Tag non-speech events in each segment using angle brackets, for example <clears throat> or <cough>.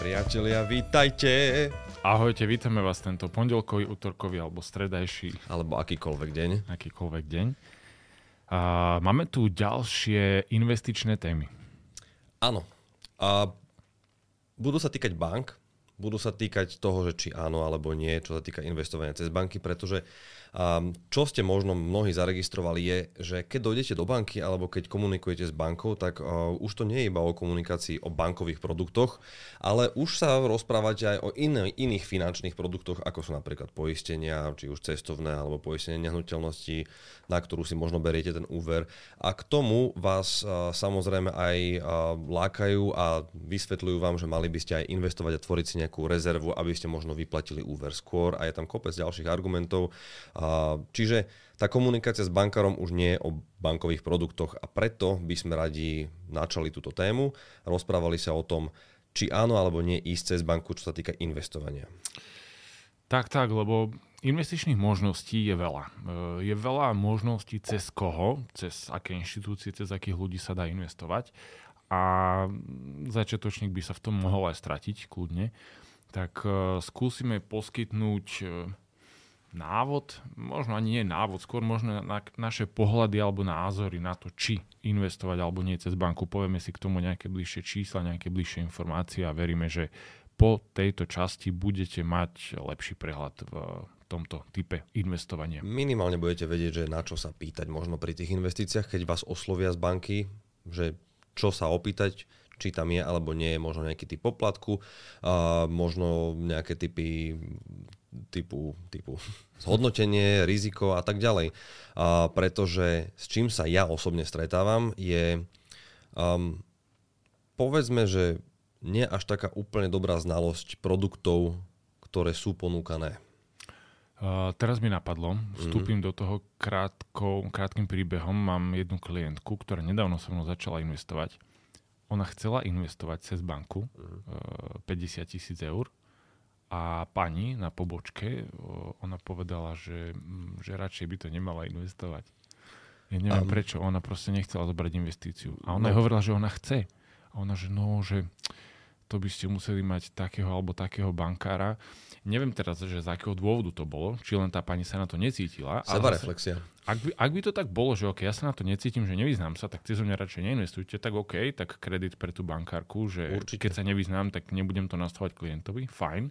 Priatelia, vítajte! Ahojte, vítame vás tento pondelkový, útorkový alebo stredajší. Alebo akýkoľvek deň. Akýkoľvek deň. A máme tu ďalšie investičné témy. Áno. A budú sa týkať bank, budú sa týkať toho, že či áno alebo nie, čo sa týka investovania cez banky, pretože čo ste možno mnohí zaregistrovali je, že keď dojdete do banky alebo keď komunikujete s bankou, tak uh, už to nie je iba o komunikácii o bankových produktoch, ale už sa rozprávate aj o in, iných finančných produktoch, ako sú napríklad poistenia, či už cestovné alebo poistenie nehnuteľnosti, na ktorú si možno beriete ten úver. A k tomu vás uh, samozrejme aj uh, lákajú a vysvetľujú vám, že mali by ste aj investovať a tvoriť si nejakú rezervu, aby ste možno vyplatili úver skôr a je tam kopec ďalších argumentov. Čiže tá komunikácia s bankárom už nie je o bankových produktoch a preto by sme radi načali túto tému, rozprávali sa o tom, či áno alebo nie ísť cez banku, čo sa týka investovania. Tak, tak, lebo investičných možností je veľa. E, je veľa možností cez koho, cez aké inštitúcie, cez akých ľudí sa dá investovať a začiatočník by sa v tom mohol aj stratiť kľudne, tak uh, skúsime poskytnúť uh, návod, možno ani nie návod, skôr možno na naše pohľady alebo názory na to, či investovať alebo nie cez banku. Povieme si k tomu nejaké bližšie čísla, nejaké bližšie informácie a veríme, že po tejto časti budete mať lepší prehľad v tomto type investovania. Minimálne budete vedieť, že na čo sa pýtať možno pri tých investíciách, keď vás oslovia z banky, že čo sa opýtať, či tam je alebo nie je možno nejaký typ poplatku, a možno nejaké typy typu, typu <laughs> zhodnotenie, riziko a tak ďalej. A pretože s čím sa ja osobne stretávam je um, povedzme, že nie až taká úplne dobrá znalosť produktov, ktoré sú ponúkané. Uh, teraz mi napadlo, vstúpim mm-hmm. do toho krátko, krátkým príbehom. Mám jednu klientku, ktorá nedávno so mnou začala investovať. Ona chcela investovať cez banku mm-hmm. uh, 50 tisíc eur a pani na pobočke, ona povedala, že, mm, že radšej by to nemala investovať. Ja neviem um, prečo, ona proste nechcela zobrať investíciu. A ona no. hovorila, že ona chce. A ona, že no, že to by ste museli mať takého alebo takého bankára. Neviem teraz, že z akého dôvodu to bolo, či len tá pani sa na to necítila. Seba reflexia. Ak by, ak by to tak bolo, že OK, ja sa na to necítim, že nevyznám sa, tak cez mňa radšej neinvestujte, tak OK, tak kredit pre tú bankárku, že Určite. keď sa nevyznám, tak nebudem to nastavovať klientovi, fajn.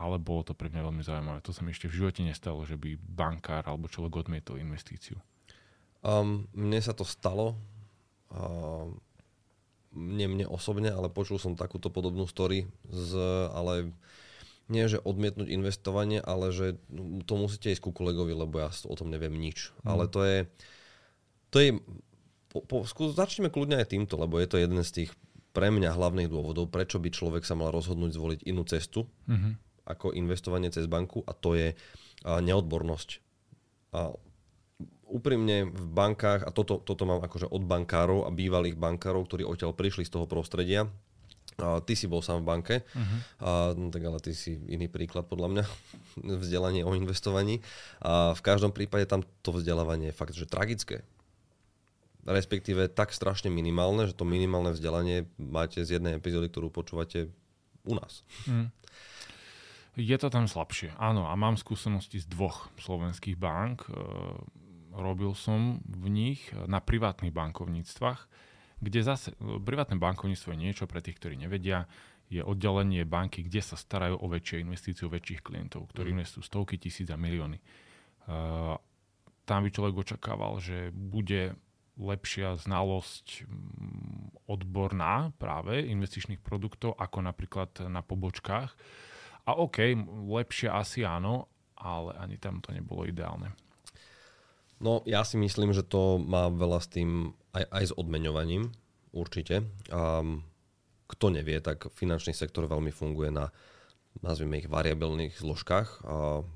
Ale bolo to pre mňa veľmi zaujímavé. To sa mi ešte v živote nestalo, že by bankár alebo človek odmietol investíciu. Um, mne sa to stalo. Um, nie mne osobne, ale počul som takúto podobnú story, z, ale nie, že odmietnúť investovanie, ale že to musíte ísť ku kolegovi, lebo ja o tom neviem nič. Mm. Ale to je, to je po, po, skús, začneme kľudne aj týmto, lebo je to jeden z tých pre mňa hlavných dôvodov, prečo by človek sa mal rozhodnúť zvoliť inú cestu mm-hmm. Ako investovanie cez banku a to je neodbornosť. A úprimne v bankách, a toto, toto mám akože od bankárov a bývalých bankárov, ktorí odtiaľ prišli z toho prostredia, a ty si bol sám v banke, uh-huh. a, no, tak ale ty si iný príklad podľa mňa, <laughs> vzdelanie o investovaní. A v každom prípade tam to vzdelávanie je fakt, že tragické. Respektíve tak strašne minimálne, že to minimálne vzdelanie máte z jednej epizódy, ktorú počúvate u nás. Uh-huh. Je to tam slabšie, áno. A mám skúsenosti z dvoch slovenských bank robil som v nich na privátnych bankovníctvách, kde zase privátne bankovníctvo je niečo pre tých, ktorí nevedia, je oddelenie banky, kde sa starajú o väčšie investície, o väčších klientov, ktorí mm. investujú stovky tisíc a milióny. Uh, tam by človek očakával, že bude lepšia znalosť mm, odborná práve investičných produktov ako napríklad na pobočkách. A OK, lepšie asi áno, ale ani tam to nebolo ideálne. No ja si myslím, že to má veľa s tým aj, aj s odmeňovaním, určite. Um, kto nevie, tak finančný sektor veľmi funguje na, nazvime ich, variabilných zložkách. A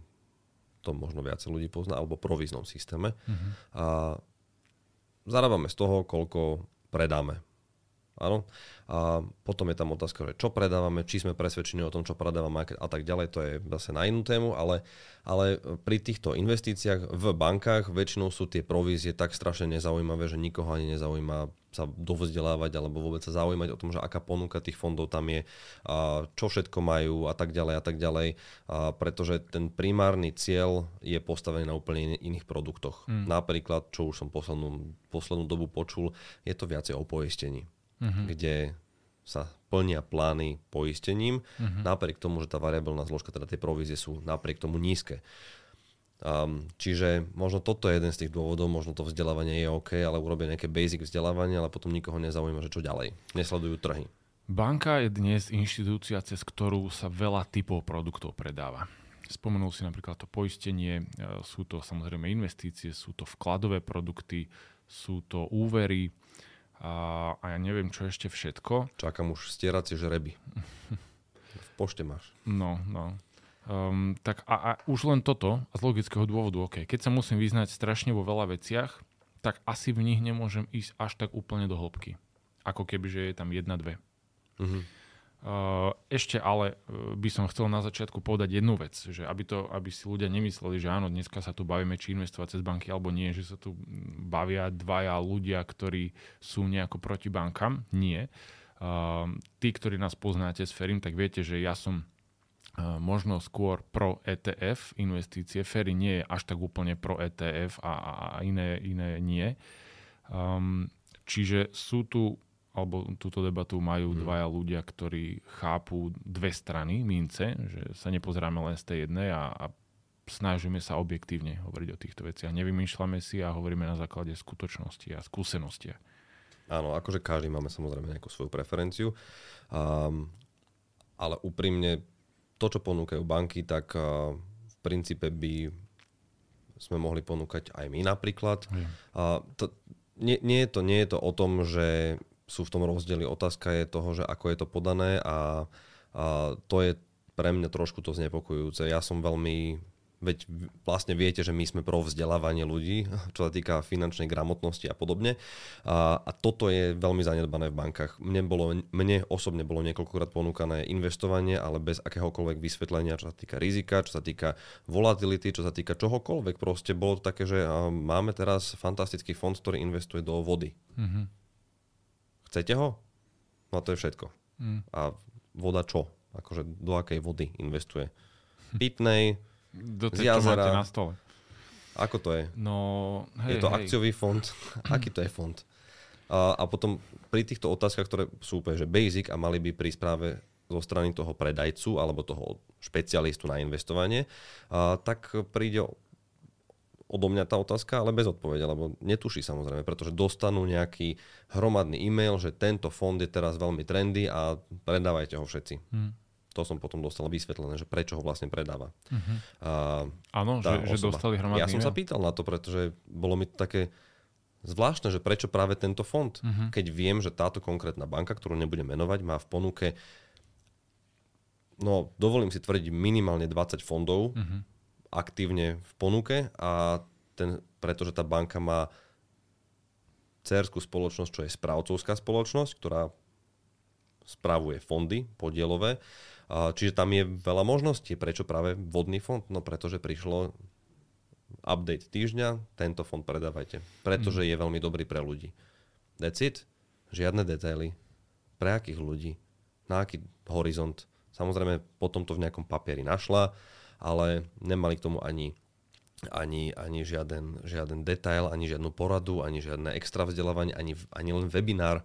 to možno viacej ľudí pozná, alebo províznom systéme. Uh-huh. A zarábame z toho, koľko predáme. Áno. A potom je tam otázka, že čo predávame, či sme presvedčení o tom, čo predávame a tak ďalej, to je zase na inú tému, ale, ale pri týchto investíciách v bankách väčšinou sú tie provízie tak strašne nezaujímavé, že nikoho ani nezaujíma sa dovzdelávať alebo vôbec sa zaujímať o tom, že aká ponuka tých fondov tam je, a čo všetko majú a tak ďalej a tak ďalej, a pretože ten primárny cieľ je postavený na úplne iných produktoch. Mm. Napríklad, čo už som poslednú, poslednú dobu počul, je to viacej o poistení uh-huh. kde sa plnia plány poistením, uh-huh. napriek tomu, že tá variabilná zložka, teda tie provízie sú napriek tomu nízke. Um, čiže možno toto je jeden z tých dôvodov, možno to vzdelávanie je OK, ale urobia nejaké basic vzdelávanie, ale potom nikoho nezaujíma, že čo ďalej. Nesledujú trhy. Banka je dnes inštitúcia, cez ktorú sa veľa typov produktov predáva. Spomenul si napríklad to poistenie, e, sú to samozrejme investície, sú to vkladové produkty, sú to úvery, a, a ja neviem, čo ešte všetko. Čakám už stieracie žreby. v pošte máš. No, no. Um, tak a, a už len toto, a z logického dôvodu, OK, keď sa musím vyznať strašne vo veľa veciach, tak asi v nich nemôžem ísť až tak úplne do hĺbky. Ako keby, že je tam jedna, dve. Uh-huh. Uh, ešte ale uh, by som chcel na začiatku povedať jednu vec, že aby, to, aby si ľudia nemysleli, že áno, dneska sa tu bavíme, či investovať cez banky alebo nie, že sa tu bavia dvaja ľudia, ktorí sú nejako proti bankám. Nie. Uh, tí, ktorí nás poznáte s Ferim, tak viete, že ja som možno skôr pro ETF investície. Ferry nie je až tak úplne pro ETF a, a iné, iné nie. Um, čiže sú tu alebo túto debatu majú hmm. dvaja ľudia, ktorí chápu dve strany mince, že sa nepozeráme len z tej jednej a, a snažíme sa objektívne hovoriť o týchto veciach. Nevymýšľame si a hovoríme na základe skutočnosti a skúsenosti. Áno, akože každý máme samozrejme nejakú svoju preferenciu, um, ale úprimne to, čo ponúkajú banky, tak uh, v princípe by sme mohli ponúkať aj my napríklad. Uh, to, nie, nie, je to, nie je to o tom, že sú v tom rozdieli. Otázka je toho, že ako je to podané a, a to je pre mňa trošku to znepokojujúce. Ja som veľmi veď vlastne viete, že my sme pro vzdelávanie ľudí, <laughs> čo sa týka finančnej gramotnosti a podobne. A, a toto je veľmi zanedbané v bankách. Mne, bolo, mne osobne bolo niekoľkokrát ponúkané investovanie, ale bez akéhokoľvek vysvetlenia, čo sa týka rizika, čo sa týka volatility, čo sa týka čohokoľvek. Proste bolo to také, že máme teraz fantastický fond, ktorý investuje do vody. Mm-hmm Chcete ho? No to je všetko. Mm. A voda čo? Akože do akej vody investuje? Pitnej, do z jazera. na stole. Ako to je? No, hej, je to hej. akciový fond? <clears throat> Aký to je fond? A, a potom pri týchto otázkach, ktoré sú úplne že basic a mali by pri správe zo strany toho predajcu alebo toho špecialistu na investovanie, a, tak príde odo mňa tá otázka, ale bez odpovede, lebo netuší samozrejme, pretože dostanú nejaký hromadný e-mail, že tento fond je teraz veľmi trendy a predávajte ho všetci. Hmm. To som potom dostal vysvetlené, že prečo ho vlastne predáva. Uh-huh. Áno, že, že dostali hromadný Ja som sa pýtal na to, pretože bolo mi to také zvláštne, že prečo práve tento fond, uh-huh. keď viem, že táto konkrétna banka, ktorú nebudem menovať, má v ponuke no dovolím si tvrdiť minimálne 20 fondov, uh-huh aktívne v ponuke a ten, pretože tá banka má cerskú spoločnosť, čo je správcovská spoločnosť, ktorá spravuje fondy podielové. Čiže tam je veľa možností. Prečo práve vodný fond? No pretože prišlo update týždňa, tento fond predávajte. Pretože mm. je veľmi dobrý pre ľudí. It. Žiadne detaily. Pre akých ľudí? Na aký horizont? Samozrejme, potom to v nejakom papieri našla ale nemali k tomu ani ani, ani žiaden, žiaden detail, ani žiadnu poradu, ani žiadne extra vzdelávanie, ani, ani len webinár,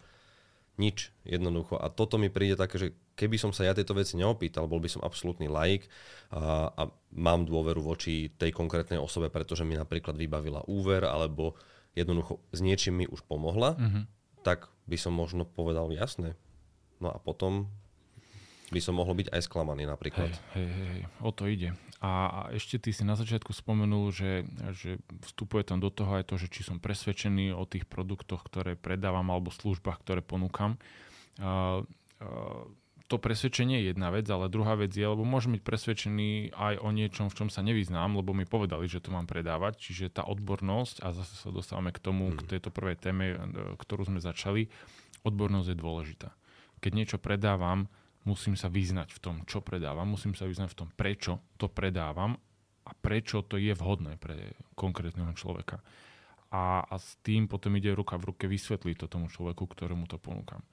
nič jednoducho. A toto mi príde také, že keby som sa ja tieto veci neopýtal, bol by som absolútny laik a, a mám dôveru voči tej konkrétnej osobe, pretože mi napríklad vybavila úver alebo jednoducho s niečím mi už pomohla, mm-hmm. tak by som možno povedal jasné. No a potom by som mohol byť aj sklamaný napríklad. Hej, hej, hej, o to ide. A, a ešte ty si na začiatku spomenul, že, že vstupuje tam do toho aj to, že či som presvedčený o tých produktoch, ktoré predávam alebo službách, ktoré ponúkam. Uh, uh, to presvedčenie je jedna vec, ale druhá vec je, lebo môžem byť presvedčený aj o niečom, v čom sa nevyznám, lebo mi povedali, že to mám predávať. Čiže tá odbornosť, a zase sa dostávame k tomu, hmm. k tejto prvej téme, ktorú sme začali, odbornosť je dôležitá. Keď niečo predávam, musím sa vyznať v tom, čo predávam, musím sa vyznať v tom, prečo to predávam a prečo to je vhodné pre konkrétneho človeka. A, a s tým potom ide ruka v ruke vysvetliť to tomu človeku, ktorému to ponúkam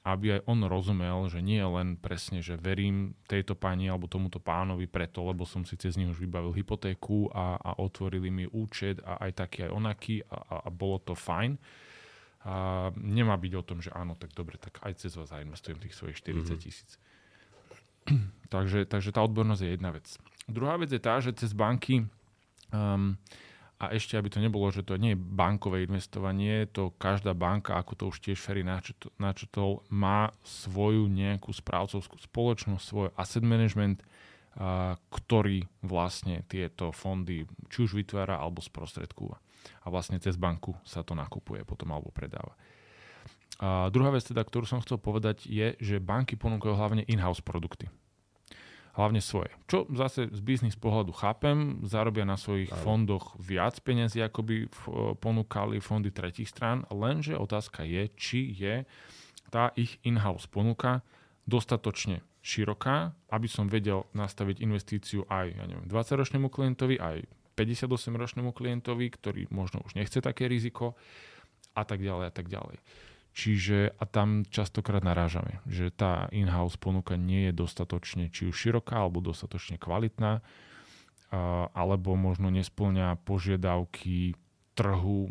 aby aj on rozumel, že nie len presne, že verím tejto pani alebo tomuto pánovi preto, lebo som si cez nich už vybavil hypotéku a, a otvorili mi účet a aj taký aj onaký a, a, a bolo to fajn. A nemá byť o tom, že áno, tak dobre, tak aj cez vás zainvestujem tých svojich 40 mhm. tisíc. Mm-hmm. <clears throat> takže, takže tá odbornosť je jedna vec. Druhá vec je tá, že cez banky um, a ešte, aby to nebolo, že to nie je bankové investovanie, to každá banka, ako to už tiež Ferry načetol, má svoju nejakú správcovskú spoločnosť, svoj asset management, a, ktorý vlastne tieto fondy či už vytvára alebo sprostredkúva. A vlastne cez banku sa to nakupuje potom alebo predáva. A druhá vec teda, ktorú som chcel povedať, je, že banky ponúkajú hlavne in-house produkty hlavne svoje. Čo zase z biznis pohľadu chápem, zarobia na svojich Aj. fondoch viac peniazy, ako by ponúkali fondy tretich strán, lenže otázka je, či je tá ich in-house ponuka dostatočne široká, aby som vedel nastaviť investíciu aj ja neviem, 20-ročnému klientovi, aj 58-ročnému klientovi, ktorý možno už nechce také riziko a tak ďalej a tak ďalej. Čiže a tam častokrát narážame, že tá in-house ponuka nie je dostatočne či už široká alebo dostatočne kvalitná, alebo možno nesplňa požiadavky trhu,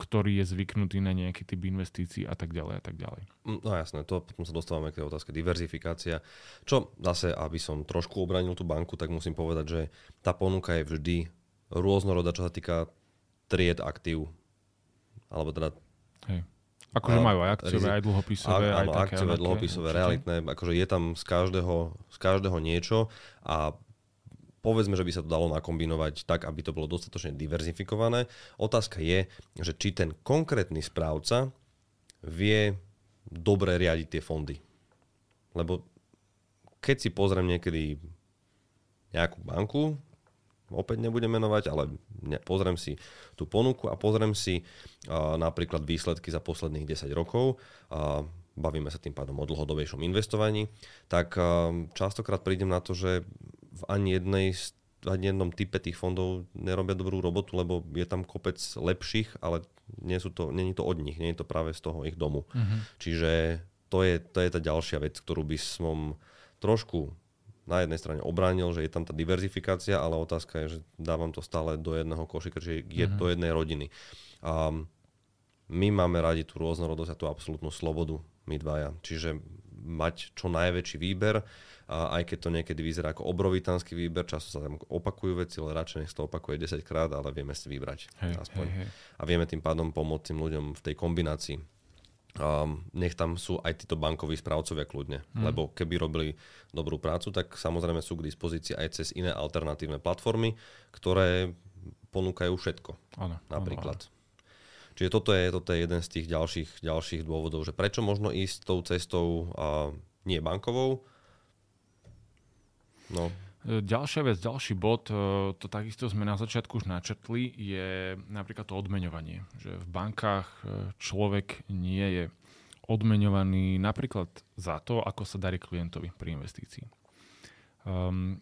ktorý je zvyknutý na nejaký typ investícií a tak ďalej a tak ďalej. Mm, no jasné, to potom sa dostávame k tej otázke diverzifikácia. Čo zase, aby som trošku obranil tú banku, tak musím povedať, že tá ponuka je vždy rôznorodá, čo sa týka tried aktív. Alebo teda Hej Akože majú aj akciové, rizik- aj dlhopisové, a, aj áno, také. akciové, dlhopisové, určite. realitné, akože je tam z každého, z každého niečo a povedzme, že by sa to dalo nakombinovať tak, aby to bolo dostatočne diverzifikované. Otázka je, že či ten konkrétny správca vie dobre riadiť tie fondy. Lebo keď si pozriem niekedy nejakú banku, opäť nebudem menovať, ale ne, pozriem si tú ponuku a pozriem si uh, napríklad výsledky za posledných 10 rokov, uh, bavíme sa tým pádom o dlhodobejšom investovaní, tak uh, častokrát prídem na to, že v ani jednej v ani jednom type tých fondov nerobia dobrú robotu, lebo je tam kopec lepších, ale nie, sú to, nie je to od nich, nie je to práve z toho ich domu. Uh-huh. Čiže to je, to je tá ďalšia vec, ktorú by som trošku na jednej strane obránil, že je tam tá diverzifikácia, ale otázka je, že dávam to stále do jedného košika, že je uh-huh. do jednej rodiny. A my máme radi tú rôznorodosť a tú absolútnu slobodu, my dvaja. Čiže mať čo najväčší výber, a aj keď to niekedy vyzerá ako obrovitánsky výber, často sa tam opakujú veci, ale radšej nech sa to opakuje 10 krát, ale vieme si vybrať hej, aspoň. Hej, hej. A vieme tým pádom pomôcť tým ľuďom v tej kombinácii um, nech tam sú aj títo bankoví správcovia kľudne. Hmm. Lebo keby robili dobrú prácu, tak samozrejme sú k dispozícii aj cez iné alternatívne platformy, ktoré ponúkajú všetko. Ano, napríklad. Ano, ano. Čiže toto je, toto je jeden z tých ďalších, ďalších dôvodov, že prečo možno ísť tou cestou uh, nie bankovou. No, Ďalšia vec, ďalší bod, e, to takisto sme na začiatku už načrtli, je napríklad to odmeňovanie. Že v bankách e, človek nie je odmeňovaný napríklad za to, ako sa darí klientovi pri investícii. Um,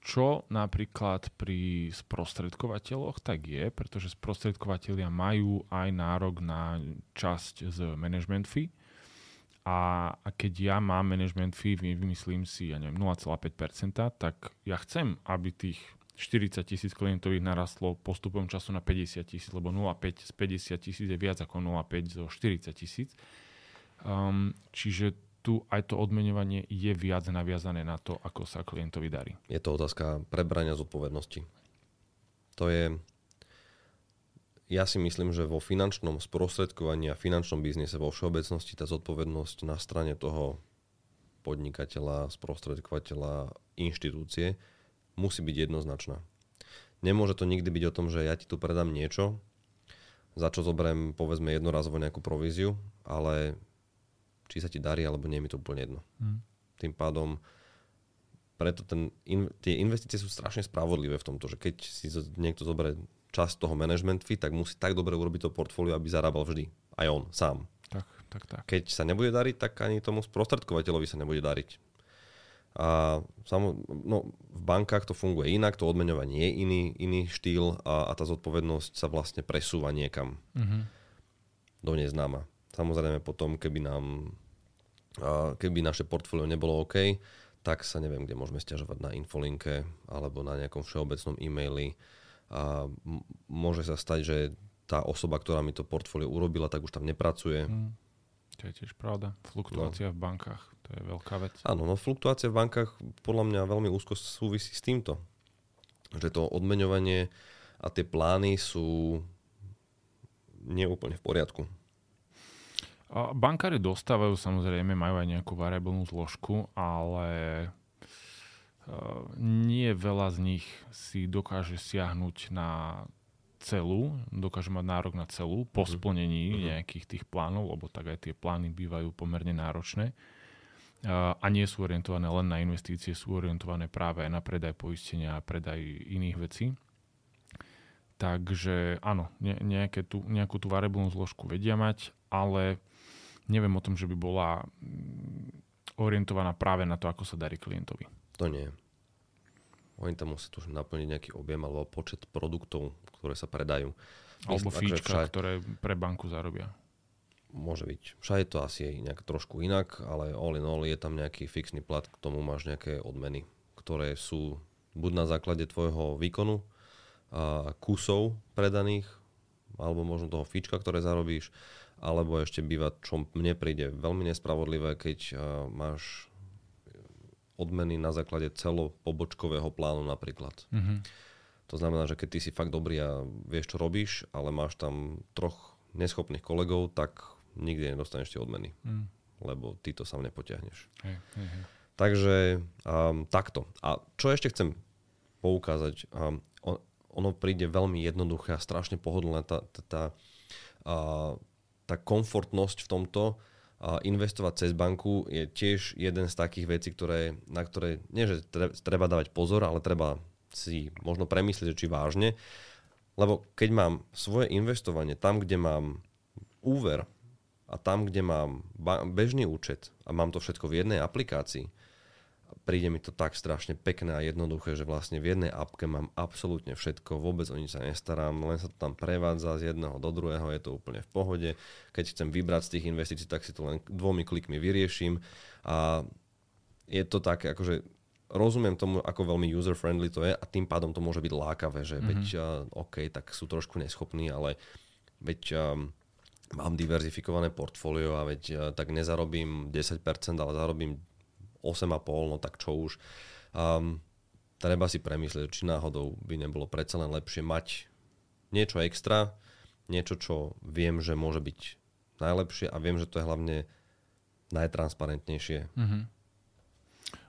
čo napríklad pri sprostredkovateľoch tak je, pretože sprostredkovateľia majú aj nárok na časť z management fee, a, a keď ja mám management fee, vymyslím si, ja neviem, 0,5%, tak ja chcem, aby tých 40 tisíc klientov ich narastlo postupom času na 50 tisíc, lebo 0,5 z 50 tisíc je viac ako 0,5 zo 40 tisíc. Um, čiže tu aj to odmeňovanie je viac naviazané na to, ako sa klientovi darí. Je to otázka prebrania zodpovednosti. To je ja si myslím, že vo finančnom sprostredkovaní a finančnom biznise vo všeobecnosti tá zodpovednosť na strane toho podnikateľa, sprostredkovateľa, inštitúcie musí byť jednoznačná. Nemôže to nikdy byť o tom, že ja ti tu predám niečo, za čo zoberiem povedzme jednorazovo nejakú províziu, ale či sa ti darí alebo nie, mi to úplne jedno. Hmm. Tým pádom preto ten, in, tie investície sú strašne spravodlivé v tomto, že keď si niekto zoberie časť toho management fee, tak musí tak dobre urobiť to portfólio, aby zarábal vždy. Aj on sám. Tak, tak, tak. Keď sa nebude dariť, tak ani tomu sprostredkovateľovi sa nebude dariť. A samo, no, v bankách to funguje inak, to odmeňovanie je iný, iný štýl a, a tá zodpovednosť sa vlastne presúva niekam Mm-hmm. do neznáma. Samozrejme potom, keby nám keby naše portfólio nebolo OK, tak sa neviem, kde môžeme stiažovať na infolinke alebo na nejakom všeobecnom e-maili. A m- môže sa stať, že tá osoba, ktorá mi to portfólio urobila, tak už tam nepracuje. Mm. To je tiež pravda. Fluktuácia v bankách, to je veľká vec. Áno, no fluktuácia v bankách podľa mňa veľmi úzko súvisí s týmto. Že to odmeňovanie a tie plány sú neúplne v poriadku. Bankári dostávajú samozrejme, majú aj nejakú variabilnú zložku, ale e, nie veľa z nich si dokáže siahnuť na celú, dokáže mať nárok na celú po splnení Mhm. nejakých tých plánov, lebo tak aj tie plány bývajú pomerne náročné a a nie sú orientované len na investície, sú orientované práve aj na predaj poistenia a predaj iných vecí. Takže áno, ne, nejaké tú, nejakú tú variabilnú zložku vedia mať, ale neviem o tom, že by bola mm, orientovaná práve na to, ako sa darí klientovi. To nie. Oni tam musia tuž naplniť nejaký objem alebo počet produktov, ktoré sa predajú. Alebo fíčka, všade- ktoré pre banku zarobia. Môže byť. Všade to asi je nejak trošku inak, ale all in all je tam nejaký fixný plat, k tomu máš nejaké odmeny, ktoré sú buď na základe tvojho výkonu, a kusov predaných, alebo možno toho fíčka, ktoré zarobíš, alebo ešte býva, čo mne príde veľmi nespravodlivé, keď a, máš odmeny na základe celopobočkového plánu napríklad. Mhm. To znamená, že keď ty si fakt dobrý a vieš, čo robíš, ale máš tam troch neschopných kolegov, tak nikdy nedostaneš tie odmeny, Mm. lebo ty to sám nepotiahneš. Hej, hej, hej. Takže um, takto. A čo ešte chcem poukázať, um, ono príde veľmi jednoduché a strašne pohodlné tá, tá, tá, tá komfortnosť v tomto. Investovať cez banku je tiež jeden z takých vecí, ktoré, na ktoré nie, že tre- treba dávať pozor, ale treba si možno premyslieť, či vážne. Lebo keď mám svoje investovanie tam, kde mám úver a tam, kde mám bežný účet a mám to všetko v jednej aplikácii, príde mi to tak strašne pekné a jednoduché, že vlastne v jednej appke mám absolútne všetko, vôbec o nič sa nestarám, len sa to tam prevádza z jedného do druhého, je to úplne v pohode. Keď chcem vybrať z tých investícií, tak si to len dvomi klikmi vyrieším a je to tak, akože rozumiem tomu, ako veľmi user-friendly to je a tým pádom to môže byť lákavé, že mm-hmm. veď uh, OK, tak sú trošku neschopní, ale veď um, mám diverzifikované portfólio a veď uh, tak nezarobím 10%, ale zarobím 8,5, no tak čo už. Um, treba si premyslieť, či náhodou by nebolo predsa len lepšie mať niečo extra, niečo, čo viem, že môže byť najlepšie a viem, že to je hlavne najtransparentnejšie. Mhm.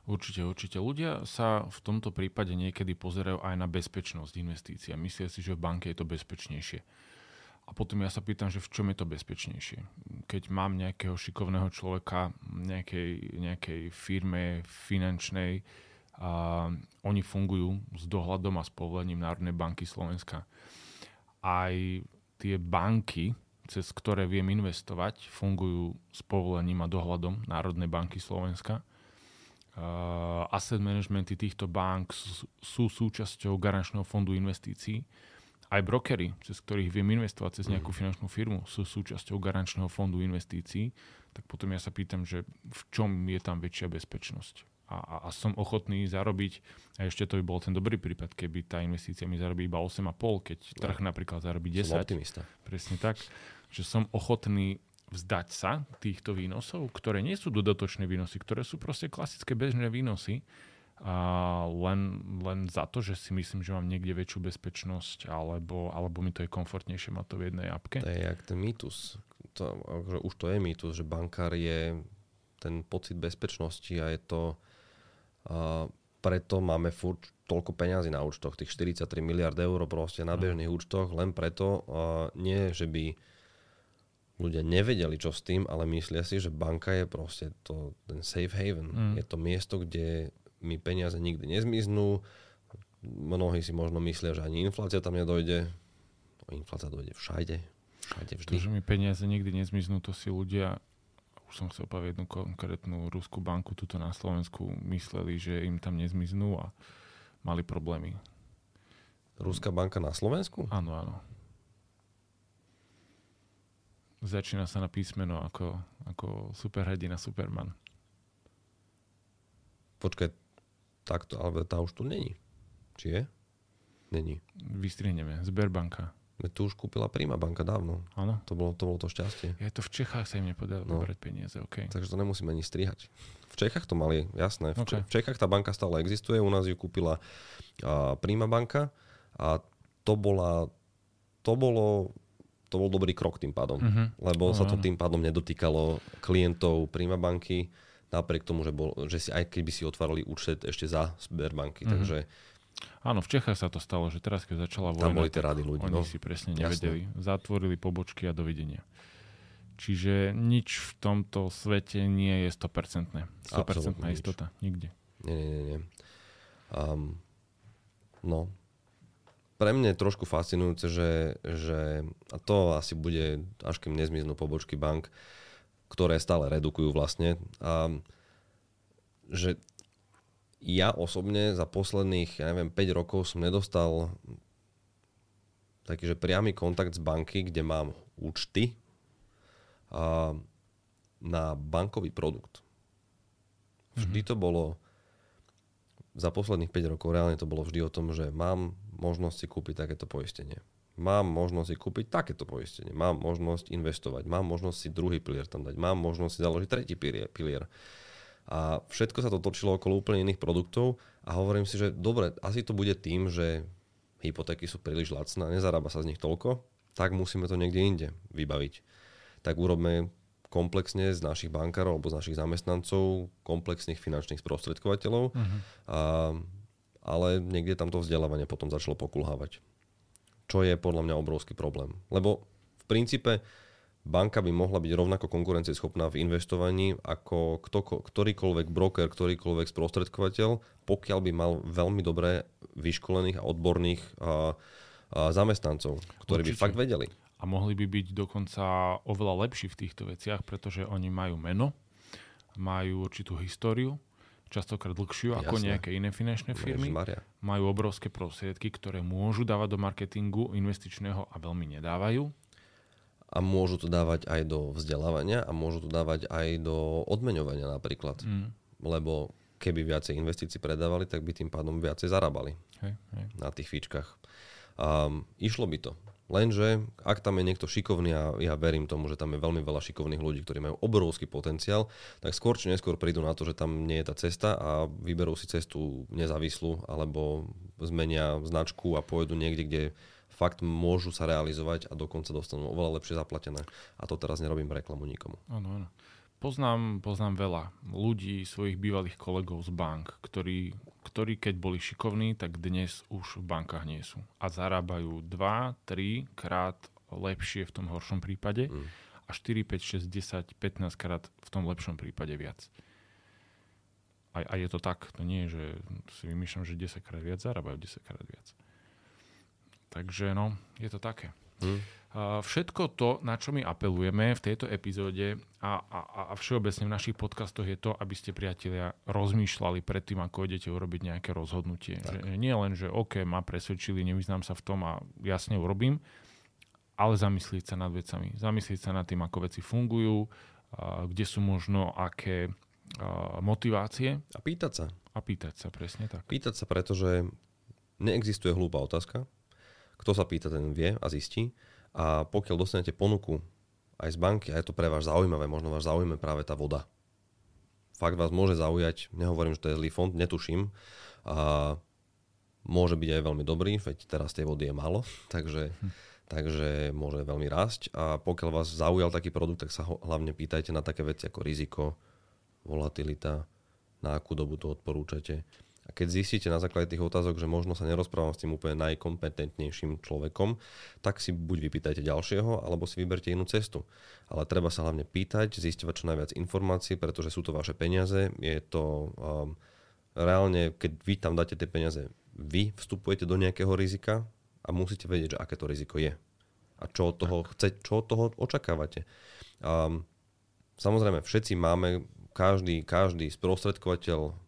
Určite, určite. Ľudia sa v tomto prípade niekedy pozerajú aj na bezpečnosť investícií a myslia si, že v banke je to bezpečnejšie. A potom ja sa pýtam, že v čom je to bezpečnejšie. Keď mám nejakého šikovného človeka nejakej, nejakej firme finančnej a oni fungujú s dohľadom a s povolením Národnej banky Slovenska. Aj tie banky, cez ktoré viem investovať, fungujú s povolením a dohľadom Národnej banky Slovenska. Uh, asset managementy týchto bank sú, sú súčasťou garančného fondu investícií. Aj brokery, cez ktorých viem investovať cez nejakú finančnú firmu, sú súčasťou garančného fondu investícií. Tak potom ja sa pýtam, že v čom je tam väčšia bezpečnosť. A, a, a som ochotný zarobiť, a ešte to by bol ten dobrý prípad, keby tá investícia mi zarobí iba 8,5, keď trh napríklad zarobí 10. Som optimista. Presne tak, že som ochotný vzdať sa týchto výnosov, ktoré nie sú dodatočné výnosy, ktoré sú proste klasické bežné výnosy, a len, len za to, že si myslím, že mám niekde väčšiu bezpečnosť, alebo, alebo mi to je komfortnejšie mať to v jednej apke. To je jak ten mýtus. To, akože už to je mýtus, že bankár je ten pocit bezpečnosti a je to... A preto máme furt toľko peňazí na účtoch, tých 43 miliard eur proste na bežných účtoch, len preto, a nie, že by ľudia nevedeli, čo s tým, ale myslia si, že banka je proste to, ten safe haven. Mm. Je to miesto, kde mi peniaze nikdy nezmiznú. Mnohí si možno myslia, že ani inflácia tam nedojde. Inflácia dojde všade. Všade vždy. To, že mi peniaze nikdy nezmiznú, to si ľudia, už som chcel povedať jednu konkrétnu ruskú banku tuto na Slovensku, mysleli, že im tam nezmiznú a mali problémy. Ruská banka na Slovensku? Áno, áno. Začína sa na písmeno ako, ako superhrdina Superman. Počkaj, takto, ale tá už tu není. Či je? Není. Vystrihneme. Zberbanka. Tu už kúpila Prima banka dávno. Áno. To bolo, to bolo to šťastie. Je to v Čechách sa im nepodarilo No. brať peniaze, OK. Takže to nemusíme ani strihať. V Čechách to mali, jasné. V, Če- Ok. v Čechách tá banka stále existuje, u nás ju kúpila a, Prima banka a to bola, to bolo, to bol dobrý krok tým pádom. Mhm. Lebo Áno, sa to áno. tým pádom nedotýkalo klientov Prima banky, napriek tomu, že, bol, že si aj keby si otvárali účet ešte za Sberbanky. Mhm. Takže Áno, v Čechách sa to stalo, že teraz, keď začala tam vojna, boli tie rady ľudí. oni No. si presne nevedeli. Zatvorili pobočky a dovidenia. Čiže nič v tomto svete nie je 100%. 100% Absolútne nič. istota. Nikde. Nie, nie, nie. nie. Um, no. Pre mňa je trošku fascinujúce, že, že a to asi bude, až kým nezmiznú pobočky bank, ktoré stále redukujú vlastne, um, že ja osobne za posledných, ja neviem, 5 rokov som nedostal taký, že priamy kontakt z banky, kde mám účty a, na bankový produkt. Vždy to bolo za posledných 5 rokov reálne to bolo vždy o tom, že mám možnosť si kúpiť takéto poistenie. Mám možnosť si kúpiť takéto poistenie. Mám možnosť investovať. Mám možnosť si druhý pilier tam dať. Mám možnosť si založiť tretí pilier. pilier. A všetko sa to točilo okolo úplne iných produktov a hovorím si, že dobre, asi to bude tým, že hypotéky sú príliš lacné nezarába sa z nich toľko, tak musíme to niekde inde vybaviť. Tak urobme komplexne z našich bankárov alebo z našich zamestnancov komplexných finančných sprostredkovateľov, Mhm. a, ale niekde tam to vzdelávanie potom začalo pokulhávať. Čo je podľa mňa obrovský problém. Lebo v princípe banka by mohla byť rovnako konkurencieschopná v investovaní ako kto, ktorýkoľvek broker, ktorýkoľvek sprostredkovateľ, pokiaľ by mal veľmi dobre vyškolených a odborných a, a zamestnancov, ktorí by Určite. fakt vedeli. A mohli by byť dokonca oveľa lepší v týchto veciach, pretože oni majú meno, majú určitú históriu, častokrát dlhšiu ako Jasné. nejaké iné finančné firmy. Ježišmaria. Majú obrovské prostriedky, ktoré môžu dávať do marketingu investičného a veľmi nedávajú. A môžu to dávať aj do vzdelávania a môžu to dávať aj do odmeňovania napríklad. Mm. Lebo keby viacej investícií predávali, tak by tým pádom viacej zarábali Hej, hej. na tých fíčkach. Um, išlo by to. Lenže ak tam je niekto šikovný a ja verím tomu, že tam je veľmi veľa šikovných ľudí, ktorí majú obrovský potenciál, tak skôr či neskôr prídu na to, že tam nie je tá cesta a vyberú si cestu nezávislú alebo zmenia značku a pôjdu niekde, kde fakt môžu sa realizovať a dokonca dostanú oveľa lepšie zaplatené. A to teraz nerobím reklamu nikomu. Áno, áno. Poznám, poznám veľa ľudí, svojich bývalých kolegov z bank, ktorí, ktorí keď boli šikovní, tak dnes už v bankách nie sú. A zarábajú 2, 3 krát lepšie v tom horšom prípade Mm. a 4, 5, 6, 10, 15 krát v tom lepšom prípade viac. A, a je to tak, to nie je, že si vymýšľam, že 10 krát viac zarábajú 10 krát viac. Takže no, je to také. Hm? Všetko to, na čo my apelujeme v tejto epizóde a, a, a všeobecne v našich podcastoch je to, aby ste priatelia rozmýšľali predtým, ako idete urobiť nejaké rozhodnutie. Že, že nie len, že OK, ma presvedčili, nevyznám sa v tom a jasne urobím, ale zamyslieť sa nad vecami. Zamyslieť sa nad tým, ako veci fungujú, kde sú možno aké motivácie A pýtať sa. a pýtať sa presne tak. Pýtať sa, pretože neexistuje hlúpa otázka. Kto sa pýta, ten vie a zistí. A pokiaľ dostanete ponuku aj z banky, a je to pre vás zaujímavé, možno vás zaujíme práve tá voda. Fakt vás môže zaujať, nehovorím, že to je zlý fond, netuším. A môže byť aj veľmi dobrý, veď teraz tej vody je málo, <laughs> takže, takže môže veľmi rásť. A pokiaľ vás zaujal taký produkt, tak sa ho hlavne pýtajte na také veci ako riziko, volatilita, na akú dobu to odporúčate. A keď zistíte na základe tých otázok, že možno sa nerozprávam s tým úplne najkompetentnejším človekom, tak si buď vypýtajte ďalšieho, alebo si vyberte inú cestu. Ale treba sa hlavne pýtať, zistovať čo najviac informácií, pretože sú to vaše peniaze. Je to um, reálne, keď vy tam dáte tie peniaze, vy vstupujete do nejakého rizika a musíte vedieť, že aké to riziko je. A čo od toho, chce, čo od toho očakávate. Um, samozrejme, všetci máme, každý, každý sprostredkovateľ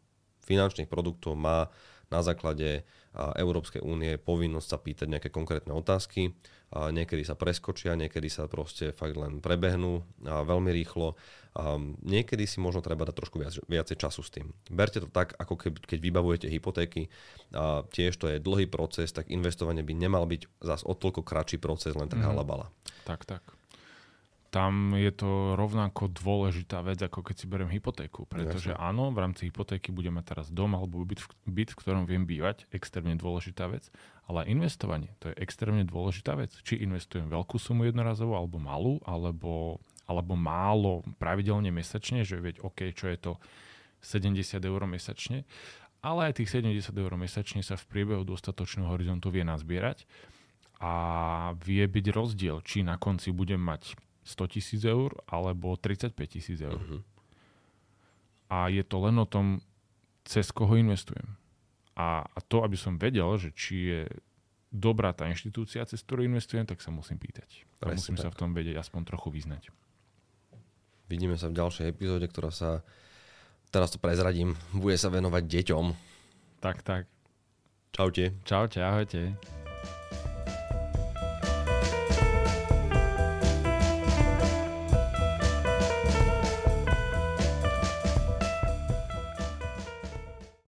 finančných produktov má na základe Európskej únie povinnosť sa pýtať nejaké konkrétne otázky. A niekedy sa preskočia, niekedy sa proste fakt len prebehnú a veľmi rýchlo. A niekedy si možno treba dať trošku viac, viacej času s tým. Berte to tak, ako keď, keď vybavujete hypotéky. A tiež to je dlhý proces, tak investovanie by nemal byť zase o toľko kratší proces, len tak mm. halabala. Tak, tak tam je to rovnako dôležitá vec, ako keď si beriem hypotéku. Pretože Jasne. áno, v rámci hypotéky budeme teraz dom alebo byt, byt, v ktorom viem bývať, extrémne dôležitá vec. Ale investovanie, to je extrémne dôležitá vec. Či investujem veľkú sumu jednorazovo, alebo malú, alebo, alebo málo pravidelne mesačne, že vieť, OK, čo je to 70 eur mesačne. Ale aj tých 70 eur mesačne sa v priebehu dostatočného horizontu vie nazbierať a vie byť rozdiel, či na konci budem mať 100 tisíc eur alebo 35 tisíc eur. Uh-huh. A je to len o tom, cez koho investujem. A, a to, aby som vedel, že či je dobrá tá inštitúcia, cez ktorú investujem, tak sa musím pýtať. A musím tak. sa v tom vedieť aspoň trochu vyznať. Vidíme sa v ďalšej epizóde, ktorá sa, teraz to prezradím, bude sa venovať deťom. Tak, tak. Čaute. Čaute, ahojte.